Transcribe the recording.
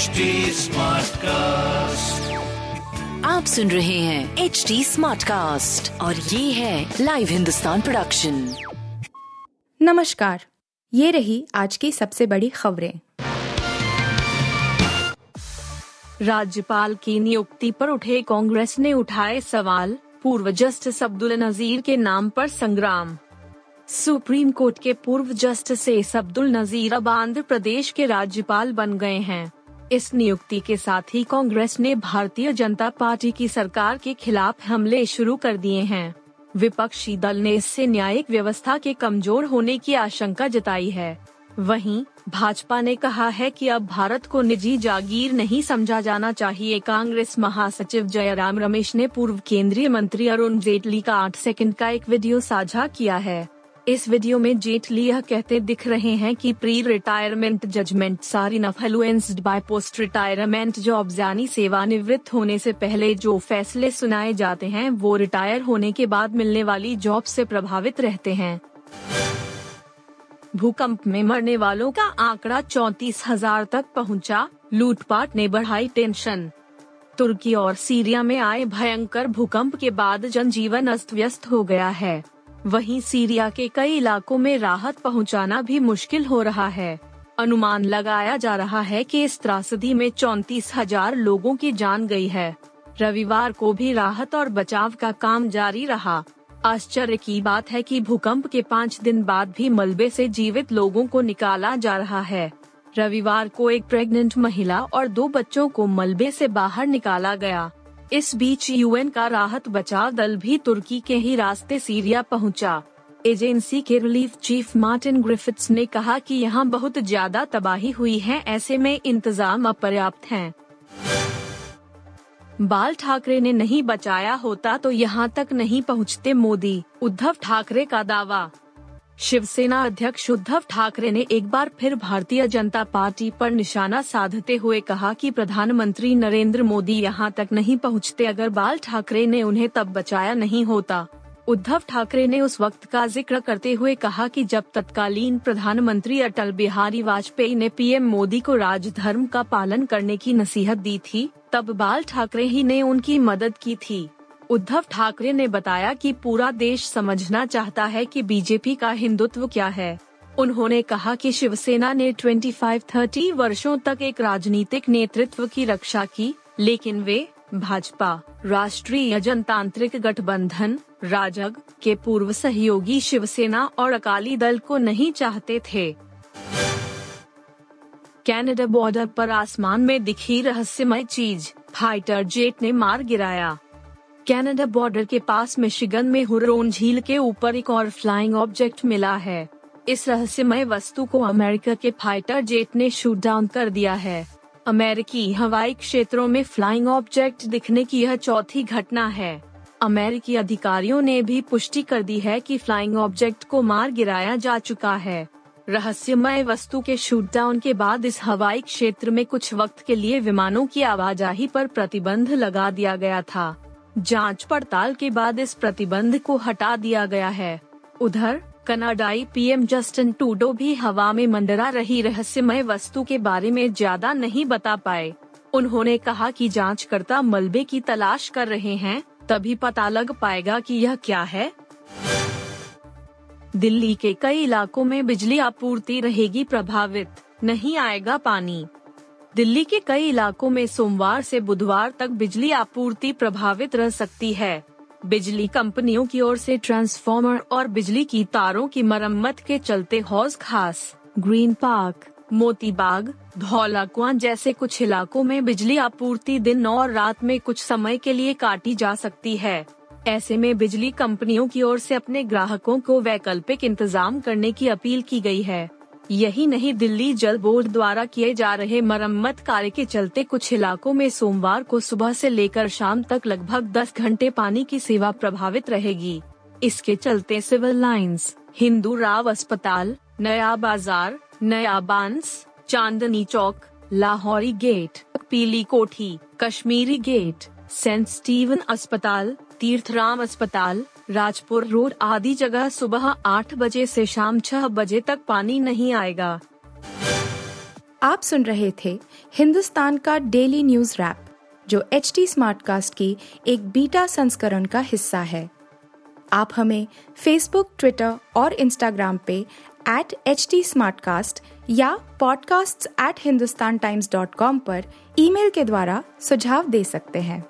HD cast आप सुन रहे हैं एच डी स्मार्ट कास्ट और ये है लाइव हिंदुस्तान प्रोडक्शन नमस्कार ये रही आज की सबसे बड़ी खबरें। राज्यपाल की नियुक्ति पर उठे कांग्रेस ने उठाए सवाल पूर्व जस्टिस अब्दुल नजीर के नाम पर संग्राम। सुप्रीम कोर्ट के पूर्व जस्टिस अब्दुल नजीर अब आंध्र प्रदेश के राज्यपाल बन गए हैं। इस नियुक्ति के साथ ही कांग्रेस ने भारतीय जनता पार्टी की सरकार के खिलाफ हमले शुरू कर दिए हैं। विपक्षी दल ने इससे न्यायिक व्यवस्था के कमज़ोर होने की आशंका जताई है। वहीं, भाजपा ने कहा है कि अब भारत को निजी जागीर नहीं समझा जाना चाहिए। कांग्रेस महासचिव जयराम रमेश ने पूर्व केंद्रीय मंत्री अरुण जेटली का आठ सेकंड का एक वीडियो साझा किया है। इस वीडियो में जेटली यह कहते दिख रहे हैं कि प्री रिटायरमेंट जजमेंट सारी influenced by post retirement jobs यानी सेवानिवृत्त होने से पहले जो फैसले सुनाए जाते हैं वो रिटायर होने के बाद मिलने वाली जॉब से प्रभावित रहते हैं। भूकंप में मरने वालों का आंकड़ा चौतीस हज़ार तक पहुँचा, लूटपाट ने बढ़ाई टेंशन तुर्की और सीरिया में आए भयंकर भूकंप के बाद जनजीवन अस्त व्यस्त हो गया है। वहीं सीरिया के कई इलाकों में राहत पहुंचाना भी मुश्किल हो रहा है। अनुमान लगाया जा रहा है कि इस त्रासदी में चौतीस हज़ार लोगों की जान गई है। रविवार को भी राहत और बचाव का काम जारी रहा। आश्चर्य की बात है कि भूकंप के पाँच दिन बाद भी मलबे से जीवित लोगों को निकाला जा रहा है। रविवार को एक प्रेग्नेंट महिला और दो बच्चों को मलबे से बाहर निकाला गया। इस बीच यूएन का राहत बचाव दल भी तुर्की के ही रास्ते सीरिया पहुँचा। एजेंसी के रिलीफ चीफ मार्टिन ग्रिफिथ्स ने कहा कि यहाँ बहुत ज़्यादा तबाही हुई है, ऐसे में इंतज़ाम अपर्याप्त हैं। बाल ठाकरे ने नहीं बचाया होता तो यहाँ तक नहीं पहुँचते मोदी, उद्धव ठाकरे का दावा शिवसेना अध्यक्ष उद्धव ठाकरे ने एक बार फिर भारतीय जनता पार्टी पर निशाना साधते हुए कहा कि प्रधानमंत्री नरेंद्र मोदी यहाँ तक नहीं पहुँचते। अगर बाल ठाकरे ने उन्हें तब बचाया नहीं होता। उद्धव ठाकरे ने उस वक्त का ज़िक्र करते हुए कहा कि जब तत्कालीन प्रधानमंत्री अटल बिहारी वाजपेयी ने पीएम मोदी को राजधर्म का पालन करने की नसीहत दी थी, तब बाल ठाकरे ही ने उनकी मदद की थी। उद्धव ठाकरे ने बताया कि पूरा देश समझना चाहता है कि बीजेपी का हिंदुत्व क्या है। उन्होंने कहा कि शिवसेना ने 25-30 वर्षों तक एक राजनीतिक नेतृत्व की रक्षा की, लेकिन वे, भाजपा, राष्ट्रीय जनतांत्रिक गठबंधन, राजग के पूर्व सहयोगी शिवसेना और अकाली दल को नहीं चाहते थे। कनाडा बॉर्डर पर आसमान में दिखी रहस्यमय चीज़ फाइटर जेट ने मार गिराया। कनाडा बॉर्डर के पास मिशिगन में हुरोन झील के ऊपर एक और फ्लाइंग ऑब्जेक्ट मिला है। इस रहस्यमय वस्तु को अमेरिका के फाइटर जेट ने शूट डाउन कर दिया है। अमेरिकी हवाई क्षेत्रों में फ्लाइंग ऑब्जेक्ट दिखने की यह चौथी घटना है। अमेरिकी अधिकारियों ने भी पुष्टि कर दी है कि फ्लाइंग ऑब्जेक्ट को मार गिराया जा चुका है। रहस्यमय वस्तु के शूट डाउन के बाद इस हवाई क्षेत्र में कुछ वक्त के लिए विमानों की आवाजाही पर प्रतिबंध लगा दिया गया था। जाँच पड़ताल के बाद इस प्रतिबंध को हटा दिया गया है। उधर, कनाडाई पीएम जस्टिन टूडो भी हवा में मंडरा रही रहस्यमय वस्तु के बारे में ज़्यादा नहीं बता पाए। उन्होंने कहा कि जांचकर्ता मलबे की तलाश कर रहे हैं, तभी पता लग पाएगा कि यह क्या है। दिल्ली के कई इलाकों में बिजली आपूर्ति रहेगी प्रभावित, नहीं आएगा पानी। दिल्ली के कई इलाकों में सोमवार से बुधवार तक बिजली आपूर्ति प्रभावित रह सकती है। बिजली कंपनियों की ओर से ट्रांसफार्मर और बिजली की तारों की मरम्मत के चलते हौज खास। ग्रीन पार्क मोती बाग धौलाकुआ जैसे कुछ इलाकों में बिजली आपूर्ति दिन और रात में कुछ समय के लिए काटी जा सकती है। ऐसे में बिजली कंपनियों की ओर से अपने ग्राहकों को वैकल्पिक इंतज़ाम करने की अपील की गई है। यही नहीं, दिल्ली जल बोर्ड द्वारा किए जा रहे मरम्मत कार्य के चलते कुछ इलाकों में सोमवार को सुबह से लेकर शाम तक लगभग 10 घंटे पानी की सेवा प्रभावित रहेगी। इसके चलते सिविल लाइंस, हिंदू राव अस्पताल, नया बाज़ार, नया बाँस, चांदनी चौक, लाहौरी गेट, पीली कोठी, कश्मीरी गेट, सेंट स्टीवन अस्पताल, तीर्थराम अस्पताल राजपुर रोड आदि जगह सुबह आठ बजे से शाम छह बजे तक पानी नहीं आएगा। आप सुन रहे थे हिंदुस्तान का डेली न्यूज़ रैप, जो एच टी स्मार्टकास्ट की एक बीटा संस्करण का हिस्सा है। आप हमें फेसबुक ट्विटर और इंस्टाग्राम पे एट एच टी या podcasts@hindustantimes.com पर ईमेल के द्वारा सुझाव दे सकते हैं।